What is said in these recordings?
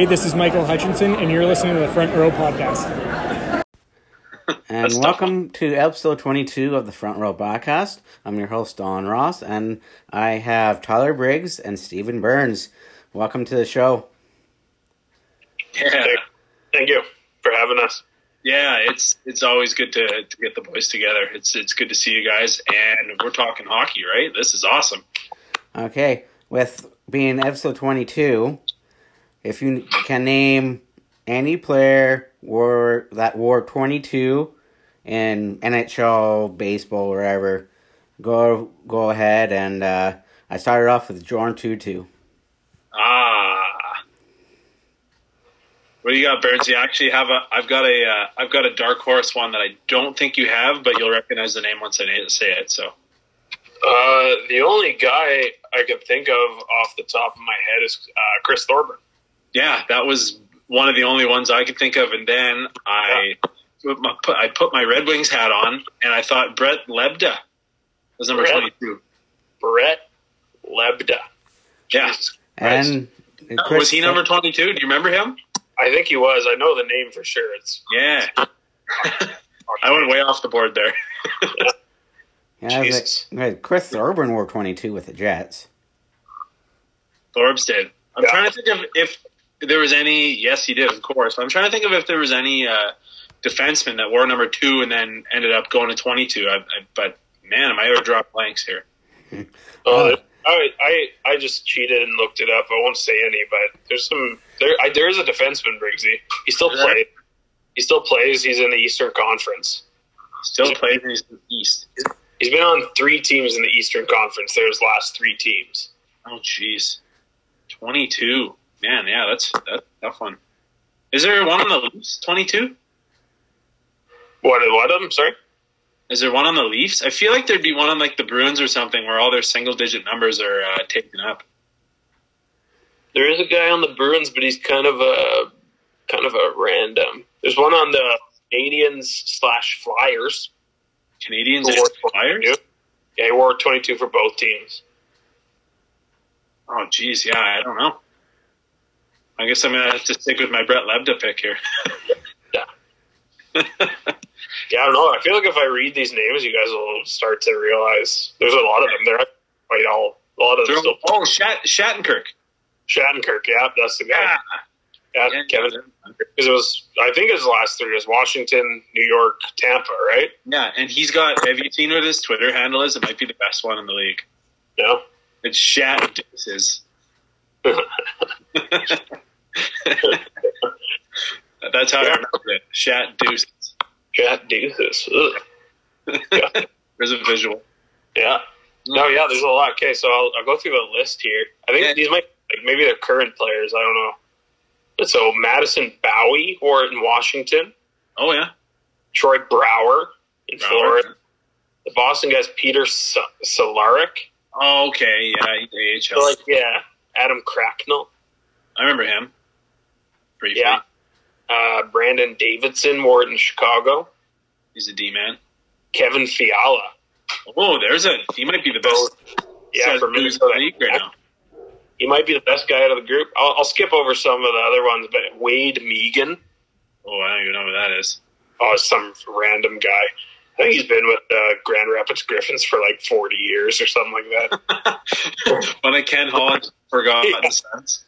Hey, this is Michael Hutchinson, and you're listening to the Front Row Podcast. And welcome to episode 22 of the Front Row Podcast. I'm your host, Don Ross, and I have Tyler Briggs and Stephen Burns. Welcome to the show. Yeah, Thank you for having us. yeah. It's it's always good to, to get the boys together. It's it's good to see you guys, and we're talking hockey, right? This is awesome. Okay, with being episode 22, if you can name any player wore, that wore 22 in NHL, baseball, wherever, go go ahead. And uh, I started off with Jordan Tootoo. Ah. What do you got, Burns? You actually have a. I've got a. Uh, I've got a dark horse one that I don't think you have, but you'll recognize the name once I say it. So Uh, the only guy I could think of off the top of my head is uh, Chris Thorburn. Yeah, that was one of the only ones I could think of. And then I, put my, put, I put my Red Wings hat on, and I thought Brett Lebda was number Brett? twenty-two. Brett Lebda. Yeah, Jesus Christ. And uh, was he number twenty-two? Do you remember him? I think he was. I know the name for sure. It's Yeah, I went way off the board there. Yeah, Jesus. like- Chris Thorburn wore 22 with the Jets. Forbes did. I'm Yeah. trying to think of if there was any. Yes, he did, of course. I'm trying to think of if there was any uh, defenseman that wore number two and then ended up going to 22. I, I, but man, am I ever drop blanks here? Uh, I, I I just cheated and looked it up. I won't say any, but there's some there. I, there is a defenseman, Briggsy. He still Is there? plays. He still plays. He's in the Eastern Conference. Still plays in the East. He's been on three teams in the Eastern Conference. There's last three teams. Oh, jeez, 22. Man, yeah, that's that's a tough one. Is there one on the Leafs? 22? What? What? I'm sorry. Is there one on the Leafs? I feel like there'd be one on like the Bruins or something where all their single digit numbers are uh, taken up. There is a guy on the Bruins, but he's kind of a kind of a random. There's one on the Canadiens slash Flyers. Canadiens or Flyers. Yeah, he wore 22 for both teams. Oh, geez, yeah, I don't know. I guess I'm gonna have to stick with my Brett Lebda pick here. Yeah, yeah, I don't know. I feel like if I read these names, you guys will start to realize there's a lot of them. They're quite all a lot of them still. oh, Shat- Shattenkirk. Shattenkirk, yeah, that's the guy. Ah. Yeah, Yeah, Yeah, Kevin. Because it was, I think his last three was Washington, New York, Tampa, right? yeah, and he's got. Have you seen what his Twitter handle is? It might be the best one in the league. No. It's Shat Deuces. That's how I remember it. Shat Deuces. Chat deuces. Yeah. There's a visual. Yeah. No, yeah, there's a lot. Okay, so I'll, I'll go through the list here. I think Yeah. these might, like, maybe they're current players. I don't know. So Madison Bowey wore it in Washington. Oh yeah, Troy Brouwer in Brouwer. Florida. The Boston guy's Peter S- Solaric. Oh, okay, yeah, he's So, AHL. like, yeah, Adam Cracknell. I remember him. Briefly. Yeah. Uh, Brandon Davidson in Chicago. He's a D man. Kevin Fiala. Oh, there's a. He might be the best. Yeah, for Minnesota. league right now. He might be the best guy out of the group. I'll, I'll skip over some of the other ones, but Wade Megan. Oh, I don't even know who that is. Oh, some random guy. I think he's been with uh, Grand Rapids Griffins for like 40 years or something like that. Of Ken Holland's forgotten Yeah. sons.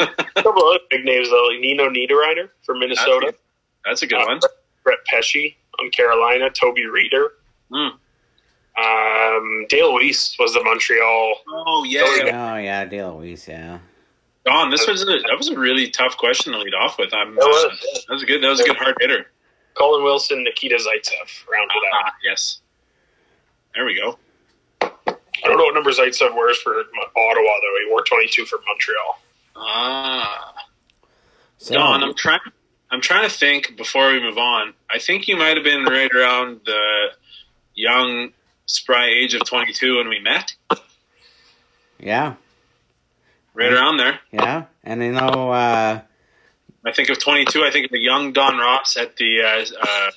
A couple other big names though, like Nino Niederreiter for Minnesota, That's a good Uh, one. Brett Pesce on Carolina, Toby Rieder. Hmm. Um, Dale Weise was the Montreal. Oh yeah, Oh, yeah. Oh, yeah, Dale Weise, yeah. Don, this was a, that was a really tough question to lead off with. I'm, That was. that was a good. That was a good hard hitter. Colin Wilson, Nikita Zaitsev rounded out. Ah, yes. There we go. I don't know what number Zaitsev wears for Ottawa though. He wore 22 for Montreal. Ah, So, Don, I'm trying. I'm trying to think before we move on. I think you might have been right around the young, spry age of 22 when we met. yeah, Right around there. yeah. And you know, uh, I think of 22. I think of the young Don Ross at the uh, uh,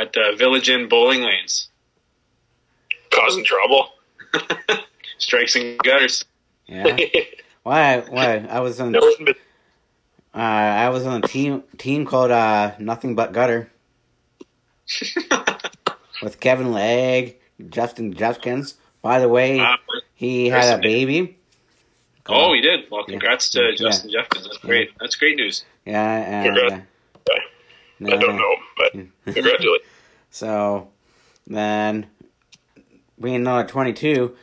at the Village Inn bowling lanes, Causing trouble. strikes and gutters. yeah. Why? Why? I was in. No one but Uh, I was on a team team called uh, Nothing But Gutter with Kevin Legg, Justin Jeffkins. By the way, Wow. he had a baby. Oh, he did. Well, Yeah. congrats to Yeah. Justin Jeffkins. That's great. That's great news. Yeah, and Congrats. uh, I don't know, but congratulations. So then, being another 22,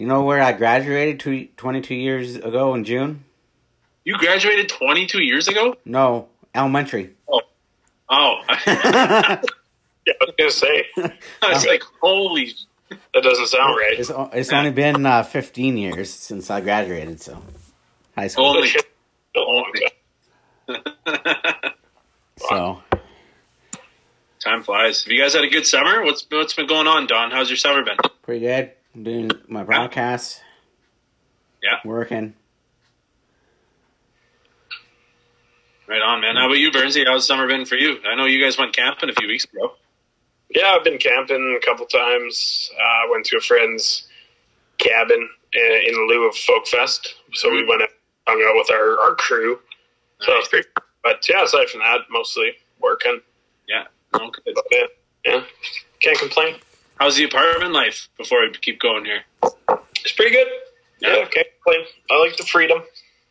you know where I graduated two, 22 years ago in June? You graduated 22 years ago? No, elementary. Oh, Oh. Yeah, I was gonna say I was like, holy. that doesn't sound right. it's it's only been uh, 15 years since I graduated, so high school. Holy- long. So Time flies. Have you guys had a good summer? What's what's been going on, Don? How's your summer been? pretty good. I'm doing my broadcast. Yeah. Working. Right on, man. How about you, Bernsey? How's summer been for you? I know you guys went camping a few weeks ago. Yeah, I've been camping a couple times. I uh, went to a friend's cabin in, in lieu of Folk Fest, so we went and hung out with our, our crew. So it was pretty. But yeah, aside from that, mostly working. Yeah. No, good. But, yeah, yeah, can't complain. How's the apartment life before we keep going here? It's pretty good. Yeah, Yeah. can't. I like the freedom.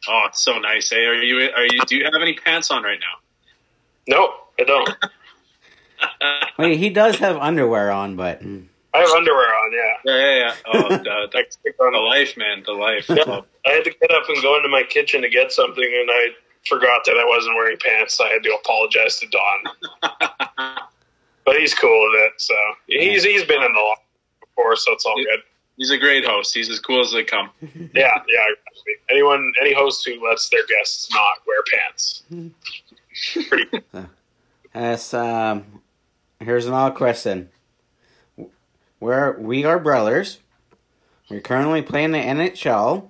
Oh, it's so nice. Hey, are you are you do you have any pants on right now? No, I don't. Wait, he does have underwear on, but mm, I have underwear on. Yeah, Yeah, yeah, yeah. Oh, the, I the, the life, man. The life. Yeah. Oh, I had to get up and go into my kitchen to get something, and I forgot that I wasn't wearing pants. I had to apologize to Don, but he's cool with it. So he's he's been in the law before, so it's all good. He's a great host. He's as cool as they come. Yeah, yeah. exactly. Anyone, any host who lets their guests not wear pants, pretty. Yes, um, here's another question. We're, we are brothers. We're currently playing the NHL.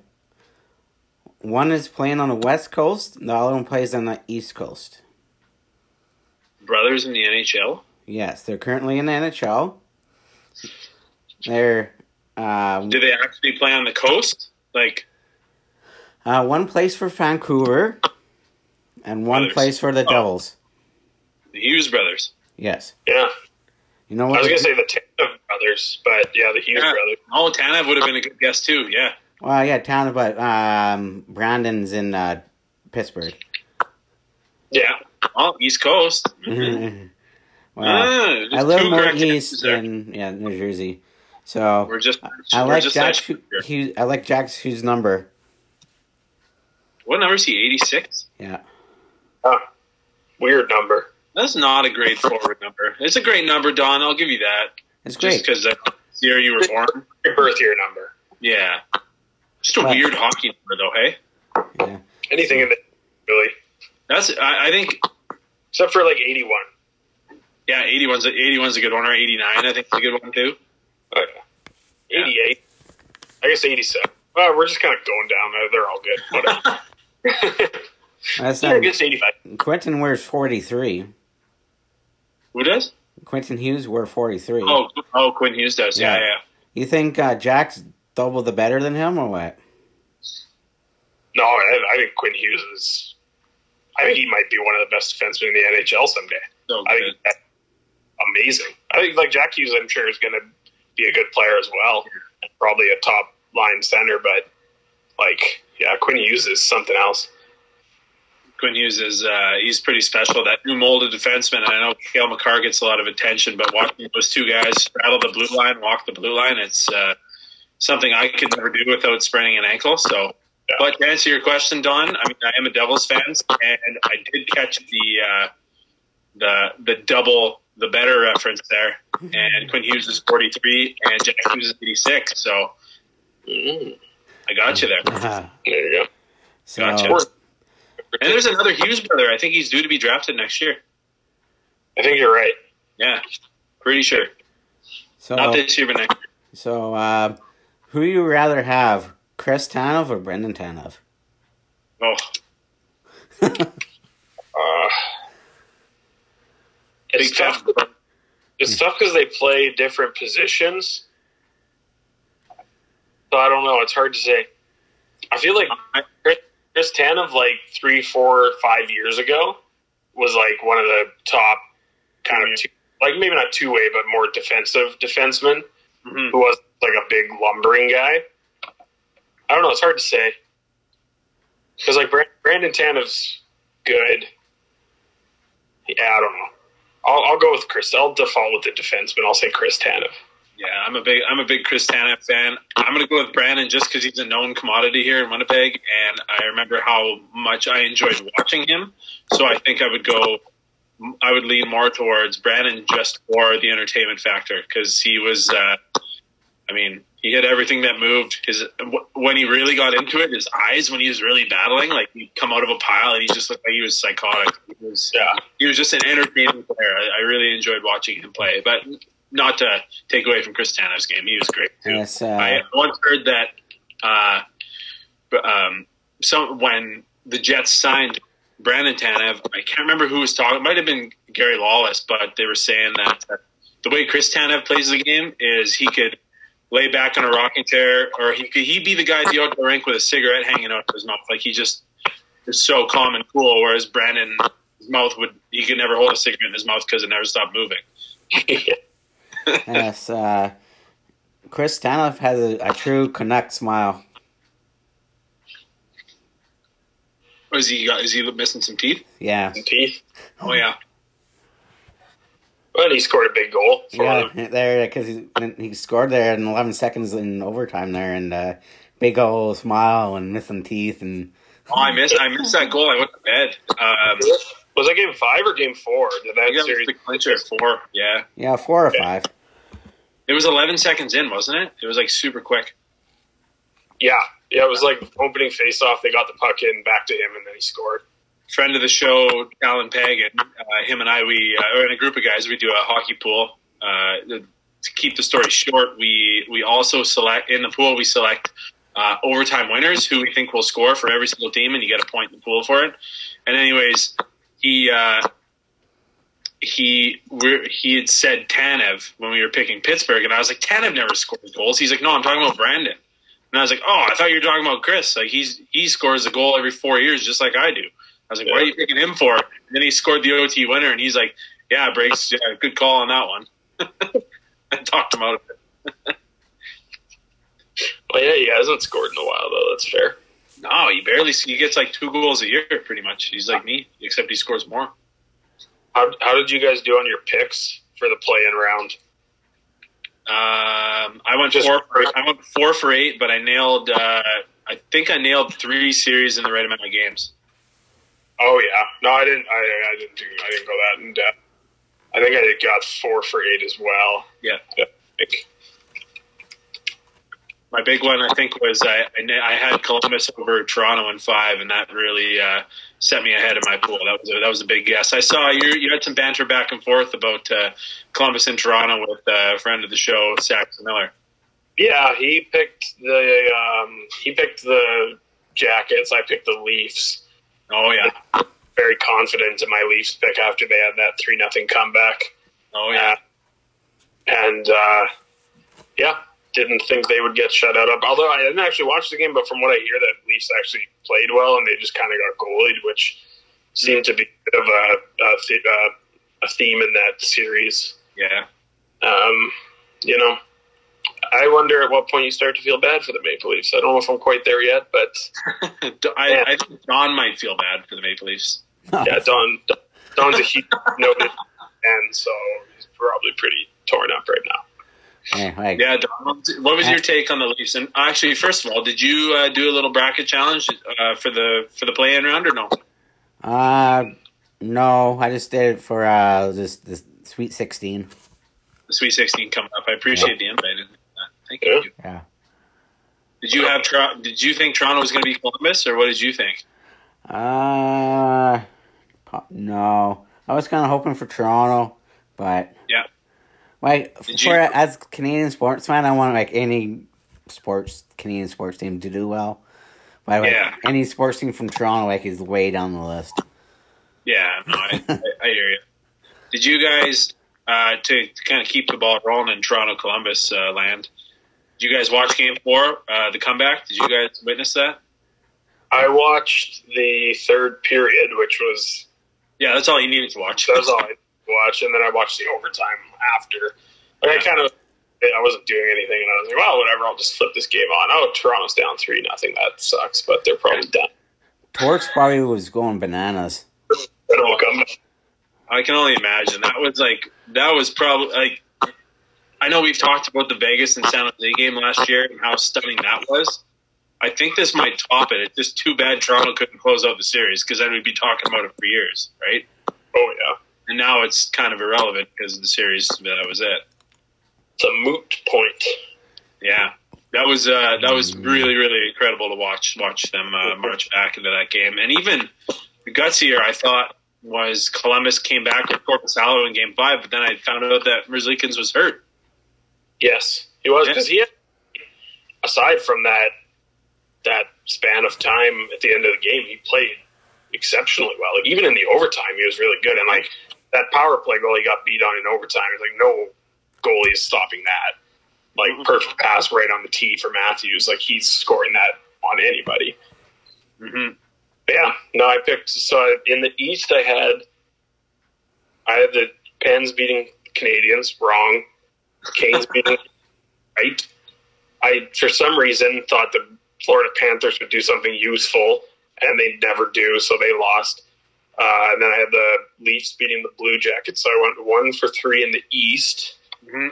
One is playing on the West Coast, the other one plays on the East Coast. Brothers in the NHL. Yes, they're currently in the NHL. They're uh, Do they actually play on the coast? Like, uh, one place for Vancouver, and one Brothers. plays for the Oh. Devils. the Hughes brothers. Yes, Yeah, you know what? I was gonna say the Tanev brothers, but yeah, the Hughes Yeah. brothers. Oh, Tanev would have been a good guess too. Yeah. Well, yeah, town, but um, Brandon's in uh, Pittsburgh. Yeah, Oh, East Coast. Well, Ah, I live more east answers there. in yeah New Jersey, so We're just. I we're like just Jack's. that- Hu- Hughes, I like Jack's Hughes number. What number is he? Eighty six. Yeah, weird number. That's not a great forward number. It's a great number, Don. I'll give you that. it's Just great. because the year you were born. Your birth year number. Yeah. Just a But- weird hockey number, though. Hey, Yeah, Anything in the really, that's. I, I think. except for like eighty-one. Yeah, 81's a, 81's a good one, or eighty nine. I think is a good one too. Oh, yeah. 88. I guess 87. Well, we're just kind of going down there. They're all good. Whatever. that's yeah, I not. guess 85. Quentin wears forty three. Who does? Quentin Hughes wear forty three. Oh, oh, Quinn Hughes does. Yeah, Yeah. yeah. You think uh, Jack's double the better than him, or what? No, I, I think Quinn Hughes is. I think he might be one of the best defensemen in the NHL someday. So I good. think that's amazing. I think like Jack Hughes, I'm sure is going to be a good player as well. Probably a top line center, but like yeah, Quinn Hughes is something else. Quinn Hughes is uh, he's pretty special. That new molded defenseman. I know Cale Makar gets a lot of attention, but watching those two guys straddle the blue line, walk the blue line, it's uh, something I could never do without spraining an ankle. So, but to answer your question, Don, I mean I am a Devils fan, and I did catch the uh, the the double the better reference there. And Quinn Hughes is forty three, and Jack Hughes is eighty six. So Mm, I got you there. Uh, there you go. so Gotcha. And there's another Hughes brother. I think he's due to be drafted next year. I think you're right. Yeah, pretty sure. so Not this year, but next year. so uh, who you rather have, Chris Tanev or Brendan Tanev? Oh, Uh, it's big tough. fan. It's tough because they play different positions. So I don't know. It's hard to say. I feel like Chris, Chris of like three, four, five years ago, was like one of the top kind of two, like maybe not two way, but more defensive defenseman Mhm. who was like a big lumbering guy. I don't know. It's hard to say because like Bra- Brandon Tanev's good. Yeah, I don't know. I'll, I'll go with Chris. I'll default with the defenseman. I'll say Chris Tanev. Yeah, I'm a big I'm a big Chris Tanev fan. I'm going to go with Brandon just because he's a known commodity here in Winnipeg, and I remember how much I enjoyed watching him. So I think I would go. I would lean more towards Brandon just for the entertainment factor because he was. Uh, I mean, he hit everything that moved. His when he really got into it, his eyes when he was really battling, like he'd come out of a pile and he just looked like he was psychotic. He was, Yeah. he was just an entertaining player. I, I really enjoyed watching him play, but not to take away from Chris Tanev's game, he was great too. Yes, uh, I once heard that uh, um, so when the Jets signed Brandon Tanev, I can't remember who was talking. It might have been Gary Lawless, but they were saying that uh, the way Chris Tanev plays the game is he could lay back on a rocking chair, or he could he be the guy at the outdoor rink with a cigarette hanging out of his mouth, like he just is so calm and cool. Whereas Brandon, his mouth would he could never hold a cigarette in his mouth because it never stopped moving. yes, uh, Chris Tanev has a, a true Canuck smile. Or is he got, is he missing some teeth? Yeah, Teeth. Oh yeah. But he scored a big goal. For yeah, them. there because he, he scored there in 11 seconds in overtime there, and uh, big old smile and missing teeth and Oh, I missed I missed that goal. I went to bed. Um, Was that game five or game four? Did that think that was series? the clincher at four. Yeah, yeah, four or five. it was 11 seconds in, wasn't it? It was like super quick. Yeah, yeah. It was like opening face off. They got the puck in back to him, and then he scored. Friend of the show, Alan Pagan, uh, him and I, we uh, in a group of guys. We do a hockey pool. Uh, to keep the story short, we we also select in the pool. We select uh, overtime winners who we think will score for every single team, and you get a point in the pool for it. And anyways, he uh, he he had said Tanev when we were picking Pittsburgh, and I was like, Tanev never scores goals. He's like, No, I'm talking about Brandon. And I was like, Oh, I thought you were talking about Chris. Like he's he scores a goal every four years, just like I do. I was like, What are you picking him for? And then he scored the OT winner, and he's like, Yeah, Breaks, yeah, good call on that one. I talked him out of it. Well, yeah, he hasn't scored in a while though. That's fair. No, he barely he gets like two goals a year, pretty much. He's like me, except he scores more. How how did you guys do on your picks for the play-in round? Um, I went Just- four. For, I went four for eight, but I nailed. Uh, I think I nailed three series in the right amount of games. Oh yeah, no, I didn't. I, I didn't do. I didn't go that in depth. I think I got four for eight as well. Yeah, my big one I think was I I, had Columbus over Toronto in five, and that really uh, set me ahead of my pool. That was a, that was a big guess. I saw you you had some banter back and forth about uh, Columbus and Toronto with uh, a friend of the show, Saxon Miller. Yeah, he picked the um, he picked the Jackets. I picked the Leafs. Oh yeah, Very confident in my Leafs pick after they had that three nothing comeback. oh yeah. and uh, yeah, didn't think they would get shut out. Of, although I didn't actually watch the game, but from what I hear, that Leafs actually played well, and they just kind of got goalied, which seemed to be a bit of a a, th- uh, a theme in that series. Yeah. Um, you know, I wonder at what point you start to feel bad for the Maple Leafs. I don't know if I'm quite there yet, but I, I think Don might feel bad for the Maple Leafs. yeah, Don Don's a huge noted, and so he's probably pretty torn up right now. Yeah, like, Yeah, Don, what was- what your take on the Leafs? And actually, first of all, did you uh, do a little bracket challenge uh, for the for the play-in round or no? Uh, no, I just did it for uh this this Sweet Sixteen. The Sweet Sixteen coming up. I appreciate the invite. And, Thank Yeah. you. Yeah. Did you have Did you think Toronto was going to be Columbus, or what did you think? Uh, no, I was kind of hoping for Toronto, but Yeah. like Did for you- as Canadian sportsman, I want like any sports Canadian sports team to do well. But like, Yeah. any sports team from Toronto like is way down the list. Yeah, no, I, I, I hear you. Did you guys uh, to kind of keep the ball rolling in Toronto Columbus uh, land? Did you guys watch Game Four, uh, the comeback? Did you guys witness that? I watched the third period, which was Yeah, that's all you needed to watch. that was all I watched, and then I watched the overtime after. Like I kind of, I wasn't doing anything, and I was like, well, whatever. I'll just flip this game on. Oh, Toronto's down three nothing. That sucks, but they're probably done. Torx probably was going bananas. I can only imagine. That was like that was probably like I know we've talked about the Vegas and San Jose game last year and how stunning that was. I think this might top it. It's just too bad Toronto couldn't close out the series because then we'd be talking about it for years, right? Oh yeah, And now it's kind of irrelevant because the series. That was it. it's a moot point. Yeah, that was uh, that was really really incredible to watch watch them uh, march back into that game, and even the gutsier I thought was Columbus came back with Korpisalo in Game Five, but then I found out that Merzlikins was hurt. Yes, he was because he had. Aside from that, that span of time at the end of the game, he played exceptionally well. Like even in the overtime, he was really good. And like that power play goal he got beat on in overtime, it's like no goalie is stopping that. Like Mhm. perfect pass right on the tee for Matthews. Like he's scoring that on anybody. hmm yeah, no, I picked. So in the East, I had I had the Pens beating Canadiens wrong, Canes beating right. I for some reason thought the Florida Panthers would do something useful, and they never do, so they lost. Uh, and then I had the Leafs beating the Blue Jackets, so I went one for three in the East. hmm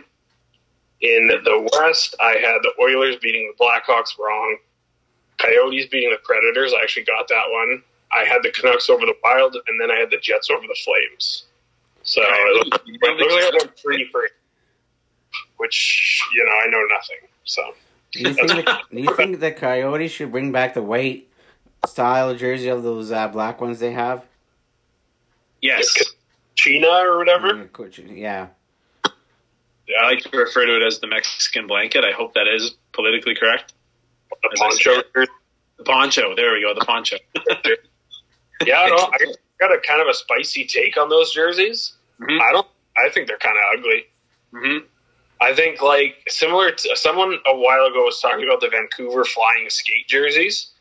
In the West, I had the Oilers beating the Blackhawks wrong. Coyotes beating the Predators. I actually got that one. I had the Canucks over the Wild, and then I had the Jets over the Flames. So it looked like I went three for, which you know I know nothing. So Do you think the, do you think the Coyotes should bring back the white style jersey of those uh, black ones they have? Yes, Kachina or whatever. Yeah, Yeah. I like to refer to it as the Mexican blanket. I hope that is politically correct. The As poncho. The poncho. There we go. The poncho. Yeah, I, don't, I got a kind of a spicy take on those jerseys. Mhm. I don't. I think they're kind of ugly. hmm I think like similar to someone a while ago was talking about the Vancouver flying skate jerseys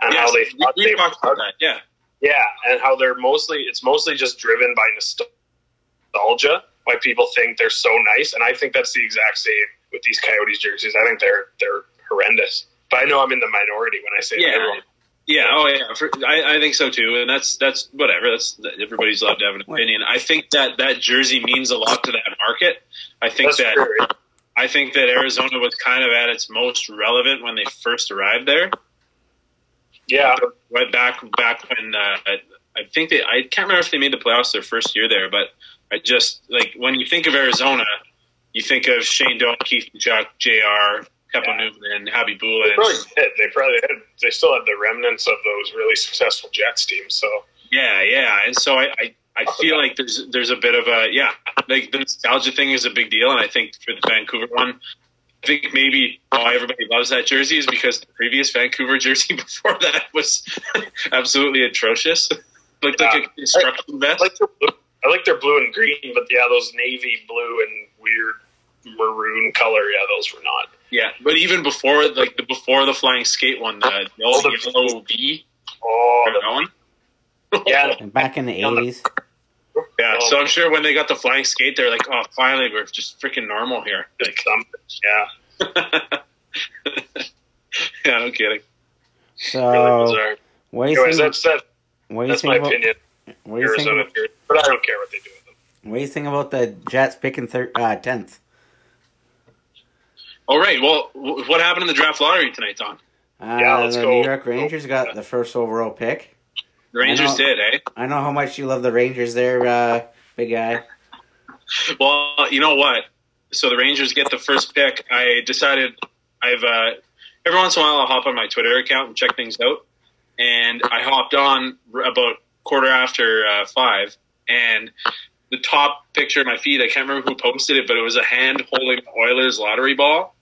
and how they thought we, they we talked about that. Yeah. yeah, and how they're mostly it's mostly just driven by nostalgia. Why people think they're so nice, and I think that's the exact same with these Coyotes jerseys. I think they're they're horrendous. But I know I'm in the minority when I say Yeah. that. Everyone, Yeah, oh yeah, for, I, I think so too, and that's that's whatever. That's everybody's allowed to have an opinion. I think that that jersey means a lot to that market. I think that's that true. I think that Arizona was kind of at its most relevant when they first arrived there. Yeah, Right back back when uh, I, I think they I can't remember if they made the playoffs their first year there, but I just like when you think of Arizona, you think of Shane Doan, Keith Tkachuk, Jr. Kepa Yeah. Newman, and Happy they probably did. They probably had. They still had the remnants of those really successful Jets teams. So Yeah, yeah, and so I, I, I feel like there's there's a bit of a yeah, like the nostalgia thing is a big deal, and I think for the Vancouver one, I think maybe why everybody loves that jersey is because the previous Vancouver jersey before that was absolutely atrocious, looked like a construction vest. I like their blue, I like their blue and green, but yeah, those navy blue and weird maroon color, yeah, those were not. Yeah, but even before like the before the flying skate one, the yellow, Oh, the- yellow V, Oh, that one? the, yeah, back in the 80s. Yeah, Oh. so I'm sure when they got the flying skate, they're like, "Oh, finally, we're just freaking normal here." Like, something. Yeah, yeah, no kidding. really So, bizarre. what do you Anyways, think? that's that, What do you that's my about? opinion. What do you think? Arizona, About, jersey, but I don't care what they do with them. what do you think about the Jets picking thir- uh, tenth? All right. Well, what happened in the draft lottery tonight, Don? Uh, Yeah, let's the go. New York Rangers got the first overall pick. The Rangers know. did, eh? I know how much you love the Rangers, there, uh, big guy. Well, you know what? So the Rangers get the first pick. I decided I've uh, every once in a while I'll hop on my Twitter account and check things out. And I hopped on about quarter after uh, five, and the top picture of my feed, I can't remember who posted it, but it was a hand holding the Oilers lottery ball.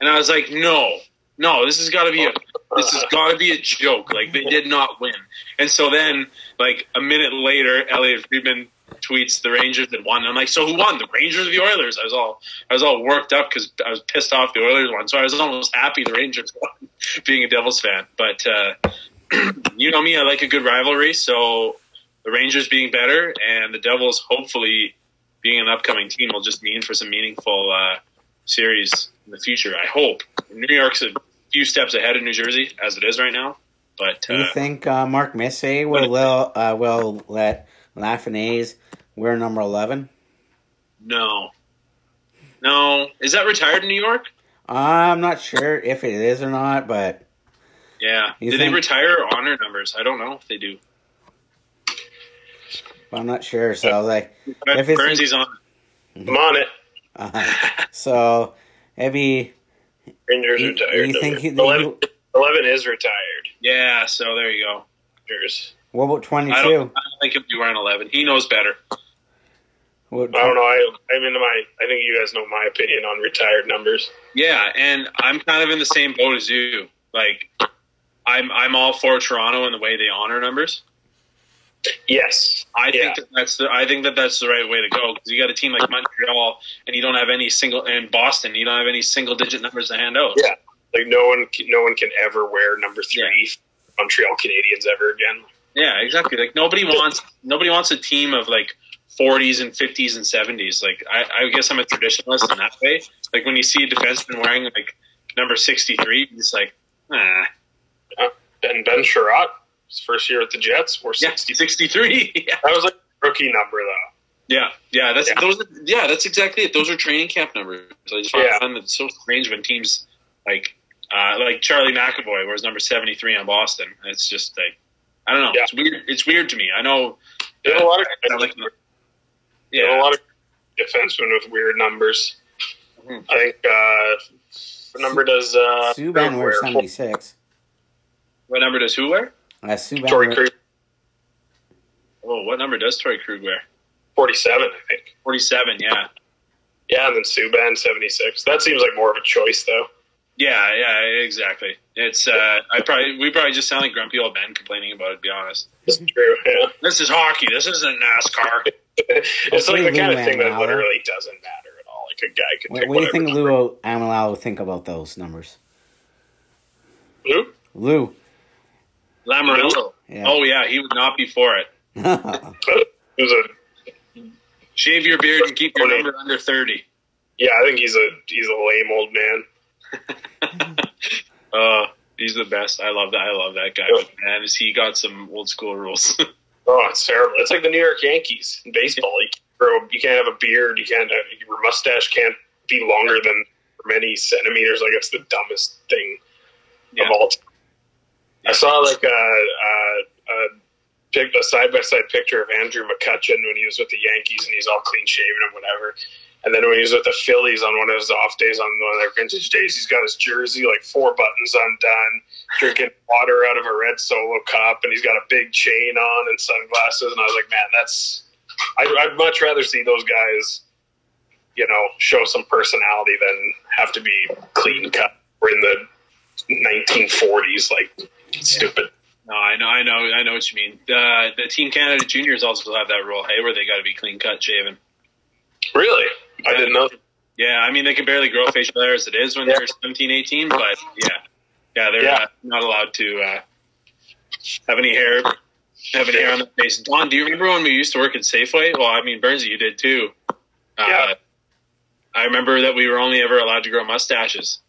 And I was like, no, no, this has got to be a this has got to be a joke. Like they did not win. And so then, like a minute later, Elliotte Friedman tweets the Rangers had won. I'm like, so who won? The Rangers or the Oilers? I was all I was all worked up because I was pissed off the Oilers won. So I was almost happy the Rangers won, being a Devils fan. But uh, you know me, I like a good rivalry. So the Rangers being better and the Devils hopefully being an upcoming team will just mean for some meaningful uh, series in the future. I hope New York's a few steps ahead of New Jersey as it is right now. But Do you uh, think uh, Mark Messier will will, uh, will let Lafreniere wear number eleven? no, no, is that retired in New York? I'm not sure if it is or not, but Yeah. You do they retire or honor numbers? I don't know if they do. I'm not sure. So I was like, If it's- Burnsy's on. I'm on it. uh, so maybe Rangers You- retired. you think he- 11, 11 is retired. Yeah, so there you go. Rangers. what about 22? I don't, I don't think he'll be wearing 11. He knows better. What, I don't know. I I'm in my. I think you guys know my opinion on retired numbers. Yeah, and I'm kind of in the same boat as you. Like, I'm I'm all for Toronto and the way they honor numbers. Yes. I Yeah. think that that's the I think that that's the right way to go because you got a team like Montreal and you don't have any single and Boston you don't have any single digit numbers to hand out. Yeah. Like no one, no one can ever wear number three. Montreal Canadiens ever again. Yeah, exactly. Like nobody wants nobody wants a team of like 40s and 50s and 70s. Like I, I guess I'm a traditionalist in that way. Like when you see a defenseman wearing like number 63, it's like, ah, And Ben Sherratt, his first year at the Jets, wore yeah, 60. 63. yeah, That was like a rookie number though. yeah, yeah. That's Yeah. those. Are, yeah, that's exactly it. Those are training camp numbers. I just Yeah. find it so strange when teams like uh, like Charlie McAvoy wears number 73 on Boston. It's just like I don't know. Yeah. It's weird. It's weird to me. I know. There are a lot of I like- there a lot of defensemen with weird numbers. Mhm. I think uh, what number does uh, Subban wear? wears seventy six. what number does who wear? Subban Torrey wear- Krug, Oh, what number does Torrey Krug wear? forty-seven, I think. 47. Yeah. Yeah, and then Subban seventy-six. That seems like more of a choice though. Yeah, yeah, exactly. It's uh, I probably we probably just sound like grumpy old men complaining about it. To be honest, It's true. Yeah. this is hockey. This isn't NASCAR. it's like the Lou kind of thing that literally doesn't matter at all. Like a guy could What, what do you think number. Lou Lamoriello would think about those numbers? Lou? Lou. Lamoriello. Yeah. Oh yeah, he would not be for it. A Shave your beard and keep your number under thirty. yeah? I think he's a he's a lame old man. Uh, he's the best. I love that. I love that guy. But man, is he got some old school rules? Oh, it's terrible. It's like the New York Yankees in baseball. You can't, grow, you can't have a beard. You can't have your mustache can't be longer than many centimeters. Like it's the dumbest thing Yeah. of all. time. I saw like a, a, a, side by side picture of Andrew McCutchen when he was with the Yankees and he's all clean shaven and whatever. And then when he was with the Phillies on one of his off days, on one of their vintage days, he's got his jersey like four buttons undone, drinking water out of a red solo cup, and he's got a big chain on and sunglasses. And I was like, man, that's. I'd, I'd much rather see those guys, you know, show some personality than have to be clean cut. We're in the 1940s, like stupid. no, I know, I know, I know what you mean. Uh, the Team Canada Juniors also have that rule. Hey, where they got to be clean cut, shaven. Really, I didn't know. Yeah, I mean they can barely grow facial hair as it is when Yeah. they're 17, 18, but yeah, yeah, they're Yeah. Uh, not allowed to uh, have any hair, have any hair on their face. Don, do you remember when we used to work at Safeway? Well, I mean, Bernsey, you did too. Uh, Yeah. I remember that we were only ever allowed to grow mustaches.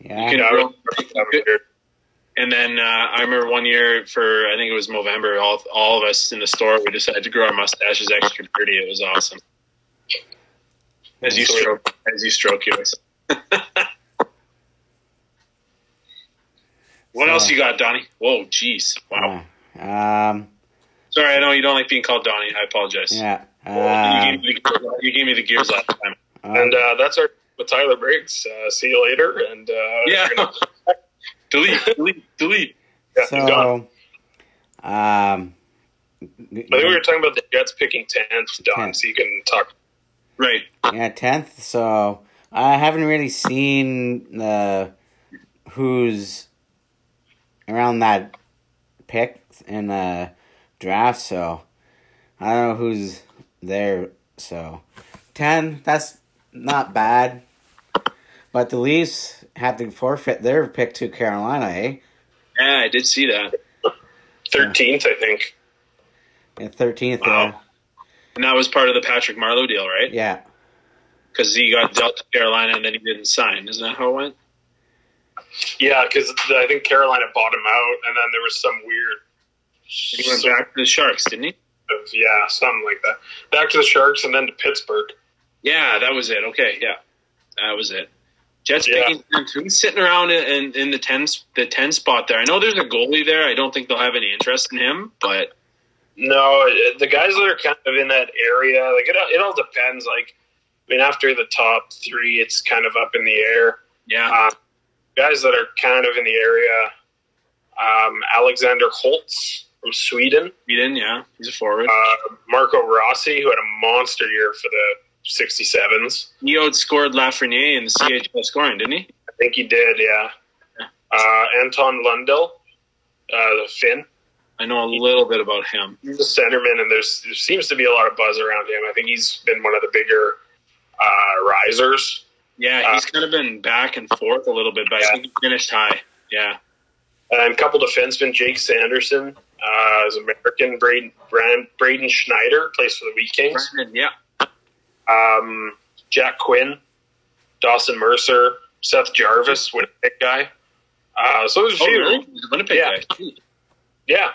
yeah. You Yeah, I grow- was- and then uh, I remember one year for I think it was November, all all of us in the store we decided to grow our mustaches extra dirty. It was awesome. As you stroke, as you stroke yours. what So- else you got, Donnie? Whoa, jeez, wow. Yeah. Um. Sorry, I know you don't like being called Donnie. I apologize. Yeah. you, gave me the, you gave me the gears last time. um, And uh, that's our with Tyler Briggs. Uh, see you later. And uh, Yeah. We're gonna- delete, delete, delete. yeah, he's gone. so, um, I think we were talking about the Jets picking tenth, Don. Tenth. So you can talk. Right. yeah, tenth. So I haven't really seen the who's around that pick in the draft. So I don't know who's there. So ten. That's not bad. But the Leafs have to forfeit their pick to Carolina, eh? Yeah, I did see that. Thirteenth, I think. And thirteenth Wow. there. And that was part of the Patrick Marleau deal, right? Yeah. Because he got dealt to Carolina and then he didn't sign. Isn't that how it went? Yeah, because I think Carolina bought him out, and then there was some weird. And he went back to the Sharks, didn't he? Yeah, something like that. Back to the Sharks, and then to Pittsburgh. Yeah, that was it. Okay, yeah, that was it. Jets Yeah. picking who's sitting around in, in, in the ten the ten spot there. I know there's a goalie there. I don't think they'll have any interest in him, but No, the guys that are kind of in that area, like it, it all depends. Like, I mean, after the top three, it's kind of up in the air. yeah, Uh, guys that are kind of in the area, um, Alexander Holtz from Sweden, Eden, yeah, he's a forward. uh, Marco Rossi, who had a monster year for the 67s. he scored Lafreniere in the CHL scoring, didn't he? I think he did, yeah. Uh, Anton Lundell, uh, the Finn. I know a little bit about him. He's a centerman, and there's there seems to be a lot of buzz around him. I think he's been one of the bigger uh, risers. Yeah, he's kind of been back and forth a little bit, but I think he finished high. Yeah, And a couple defensemen, Jake Sanderson, uh, is American. Braden, Brand, Braden Schneider plays for the Wheat Kings. Brandon, yeah, Um, Jack Quinn, Dawson Mercer, Seth Jarvis, Winnipeg guy. Uh, so there's a oh, few. a Winnipeg Yeah. guy. Yeah,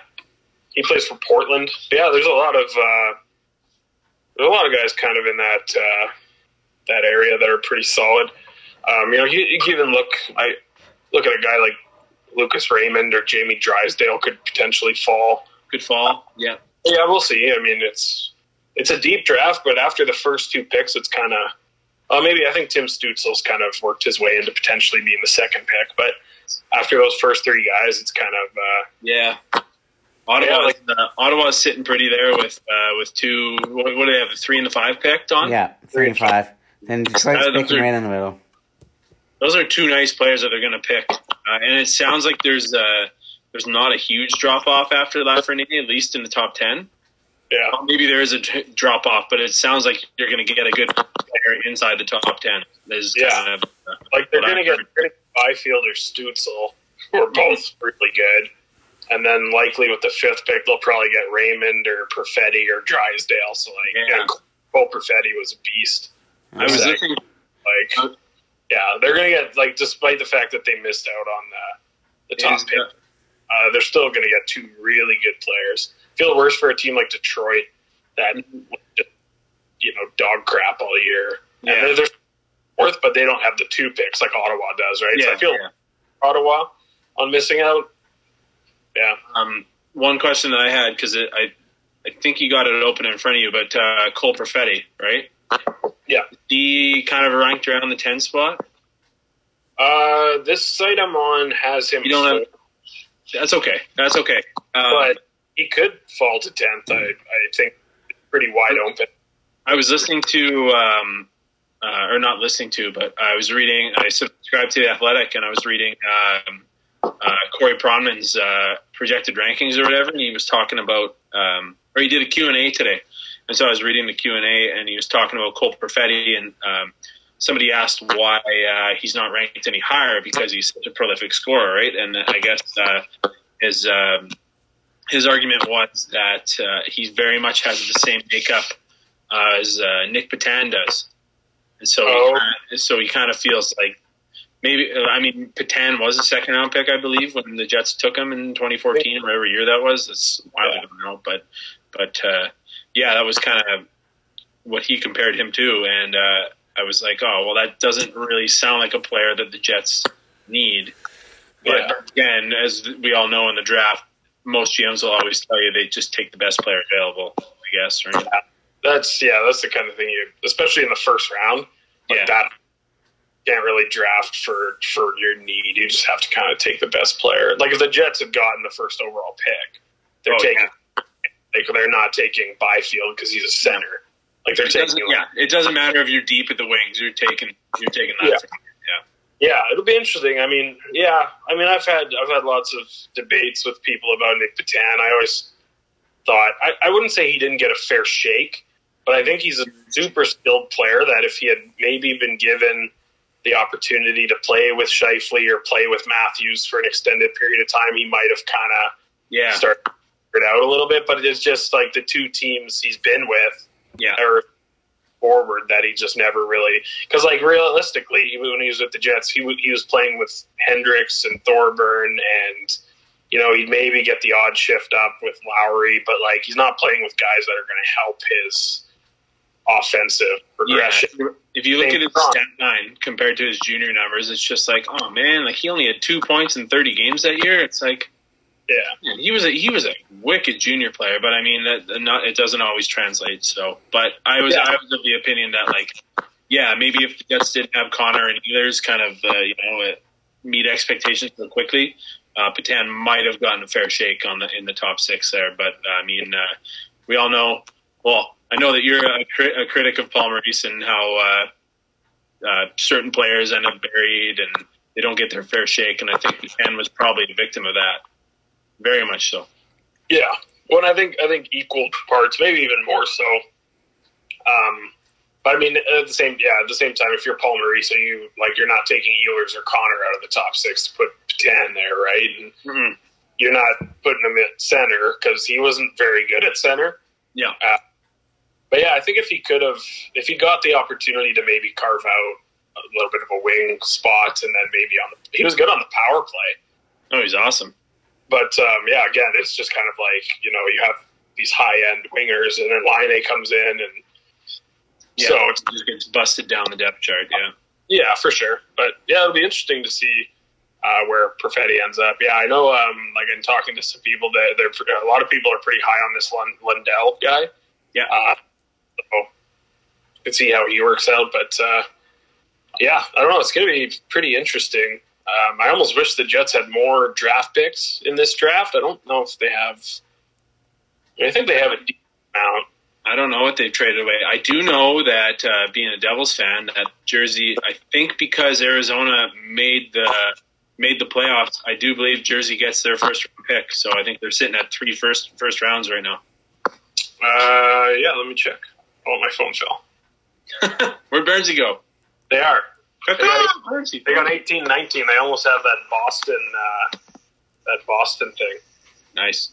he plays for Portland. Yeah, there's a lot of uh, there's a lot of guys kind of in that uh, that area that are pretty solid. Um, you know, you, you can even look. I look at a guy like Lucas Raymond or Jamie Drysdale could potentially fall. Could fall. Yeah, Yeah, we'll see. I mean, it's it's a deep draft, but after the first two picks, it's kind of. Well, maybe I think Tim Stützle's kind of worked his way into potentially being the second pick, but after those first three guys, it's kind of uh, yeah. Ottawa, Yeah, like- uh, Ottawa's sitting pretty there with uh, with two. What, what do they have? Three and the five picked on. Yeah. Three and five. Then Detroit's Uh, those picking are- right in the middle. those are two nice players that they're going to pick, uh, and it sounds like there's uh, there's not a huge drop off after Lafreniere, at least in the top ten. Yeah. Well, maybe there is a drop off, but it sounds like you're going to get a good player inside the top ten. There's Yeah. kind of, uh, Like they're going to get heard. they're gonna get Byfield or Stützle, who are both really good, and then likely with the fifth pick, they'll probably get Raymond or Perfetti or Drysdale. So like, Yeah. yeah, Cole Perfetti was a beast. I was Exactly. looking. Like, yeah, they're going to get like, despite the fact that they missed out on the the top pick, uh, they're still going to get two really good players. Feel worse for a team like Detroit that you know dog crap all year. Yeah. And they're, they're fourth, but they don't have the two picks like Ottawa does, right? so Yeah, I feel yeah. Ottawa on missing out. Yeah, Um, one question that I had because I I think you got it open in front of you, but uh, Cole Perfetti, right? Yeah. He kind of ranked around the ten spot. uh, this site I'm on has him, You don't have- That's okay. That's okay. Um, but he could fall to tenth. I, I think pretty wide open. I was listening to, um, uh, or not listening to, but I was reading. I subscribed to the Athletic, and I was reading um, uh, Corey Pronman's uh, projected rankings or whatever, and he was talking about, um, or he did a Q and A today, and so I was reading the Q and A, and he was talking about Cole Perfetti, and um, somebody asked why uh, he's not ranked any higher because he's such a prolific scorer, right? And I guess uh, his um, his argument was that uh, he very much has the same makeup uh, as uh, Nick Petan does, and so Oh. he kinda, so he kind of feels like maybe I mean Petan was a second round pick, I believe, when the Jets took him in 2014 or whatever year that was. It's a while ago now, but but uh, yeah, that was kind of what he compared him to, and uh, I was like, oh well, that doesn't really sound like a player that the Jets need. But Yeah. again, as we all know in the draft, most GMs will always tell you they just take the best player available. I guess, right? That's yeah, that's the kind of thing you, especially in the first round, like Yeah. that. Can't really draft for for your need. You just have to kind of take the best player. Like if the Jets had gotten the first overall pick, they're Oh, taking like they're not taking Byfield because he's a center. Like they're It taking yeah, it doesn't matter if you're deep at the wings. You're taking you're taking that. Yeah. Yeah, it'll be interesting. I mean, yeah, I mean, I've had I've had lots of debates with people about Nick Petan. I always thought I, I wouldn't say he didn't get a fair shake, but I think he's a super skilled player that if he had maybe been given the opportunity to play with Scheifele or play with Matthews for an extended period of time, he might have kind of Yeah. started it out a little bit. But it's just like the two teams he's been with Yeah. or forward that he just never really because like realistically even when he was with the Jets he w- he was playing with Hendricks and Thorburn and you know he'd maybe get the odd shift up with Lowry but like he's not playing with guys that are going to help his offensive progression. Yeah. If you look Same at his stat line compared to his junior numbers, it's just like, oh man, like he only had two points in thirty games that year. It's like Yeah. he was a he was a wicked junior player, but I mean that not it doesn't always translate. So, but I was Yeah. I was of the opinion that like, yeah, maybe if the Jets didn't have Connor and Ehlers kind of uh, you know uh, meet expectations so quickly, uh, Petan might have gotten a fair shake on the in the top six there. But I mean, uh, we all know. Well, I know that you're a, a critic of Paul Maurice and how uh, uh, certain players end up buried and they don't get their fair shake, and I think Petan was probably a victim of that. Very much so. Yeah. Well, and I think I think equal parts, maybe even more so. Um, but I mean, at the same yeah, at the same time, if you're Paul Maurice, so you like you're not taking Ehlers or Connor out of the top six to put Petan there, right? And Mm-mm. you're not putting him at center because he wasn't very good at center. Yeah. But yeah, I think if he could have, if he got the opportunity to maybe carve out a little bit of a wing spot, and then maybe on the, he was good on the power play. Oh, he's awesome. But um, yeah, again, it's just kind of like you know you have these high end wingers, and then Laine comes in, and Yeah. so it's, He just gets busted down the depth chart. Yeah. yeah, for sure. But yeah, it'll be interesting to see uh, where Perfetti ends up. Yeah, I know. Um, like in talking to some people, that they're a lot of people are pretty high on this Lund- Lundell guy. Yeah. Uh, so can see how he works out, but uh, yeah, I don't know. It's going to be pretty interesting. Um, I almost wish the Jets had more draft picks in this draft. I don't know if they have. I think they have a decent amount. I don't know what they've traded away. I do know that uh, being a Devils fan, that Jersey, I think because Arizona made the made the playoffs, I do believe Jersey gets their first round pick. So I think they're sitting at three first first rounds right now. Uh, yeah, let me check. Oh, my phone fell. Where'd Burnsy go? They are. They got, Burnsy. they got 18, 19. They almost have that Boston, uh, that Boston thing. Nice.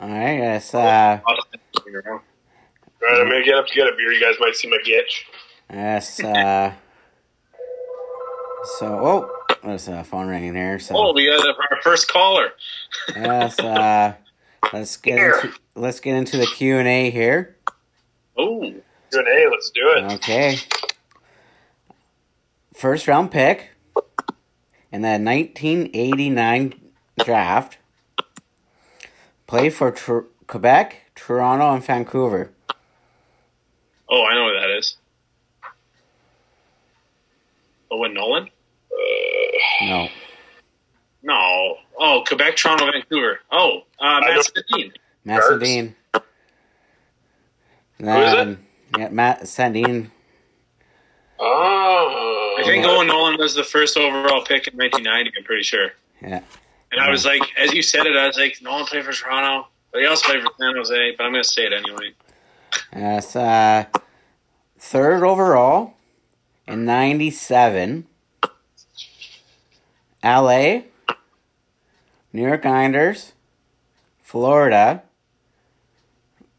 All right, yes. Uh, All right, I'm gonna get up to get a beer. You guys might see my gitch. yes. Uh, so, oh, there's a phone ringing here. So, Oh, we got our first caller. yes. Uh, let's get into, let's get into the Q and A here. Oh, Q and A. let's do it. Okay. First round pick in the 1989 draft. Played for Tr- Quebec, Toronto, and Vancouver. oh, I know what that is. Owen Nolan? No. No. Oh, Quebec, Toronto, Vancouver. Oh, uh, I Matt know- Sedin. Matt Darts. Sandin. Who is it? Yeah, Mats Sundin. Oh, I think Owen Nolan was the first overall pick in 1990. I'm pretty sure. Yeah. And I was like, as you said it, I was like, Nolan played for Toronto, but he also played for San Jose. But I'm going to say it anyway. Yes. Uh, third overall in 97. LA. New York Islanders. Florida.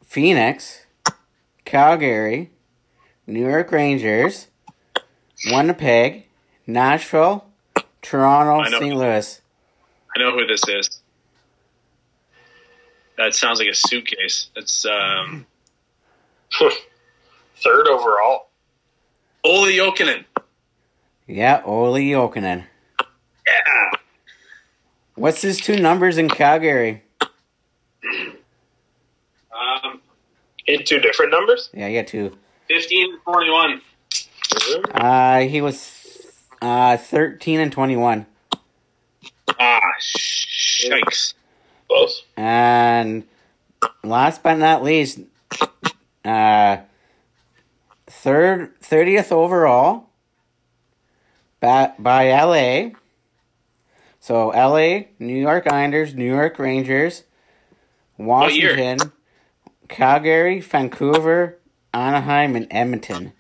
Phoenix. Calgary. New York Rangers. Winnipeg. Nashville. Toronto. St. Louis. I know who this is. That sounds like a suitcase. It's um, third overall. Olli Jokinen. Yeah, Olli Jokinen. Yeah. What's his two numbers in Calgary? Um, In two different numbers. Yeah, you got two. 15 41. Uh, he was uh, 13 and 21. Ah, shikes. Close. And last but not least, uh, third, 30th overall by, by LA. So LA, New York Islanders, New York Rangers, Washington, Calgary, Vancouver, Anaheim, and Edmonton.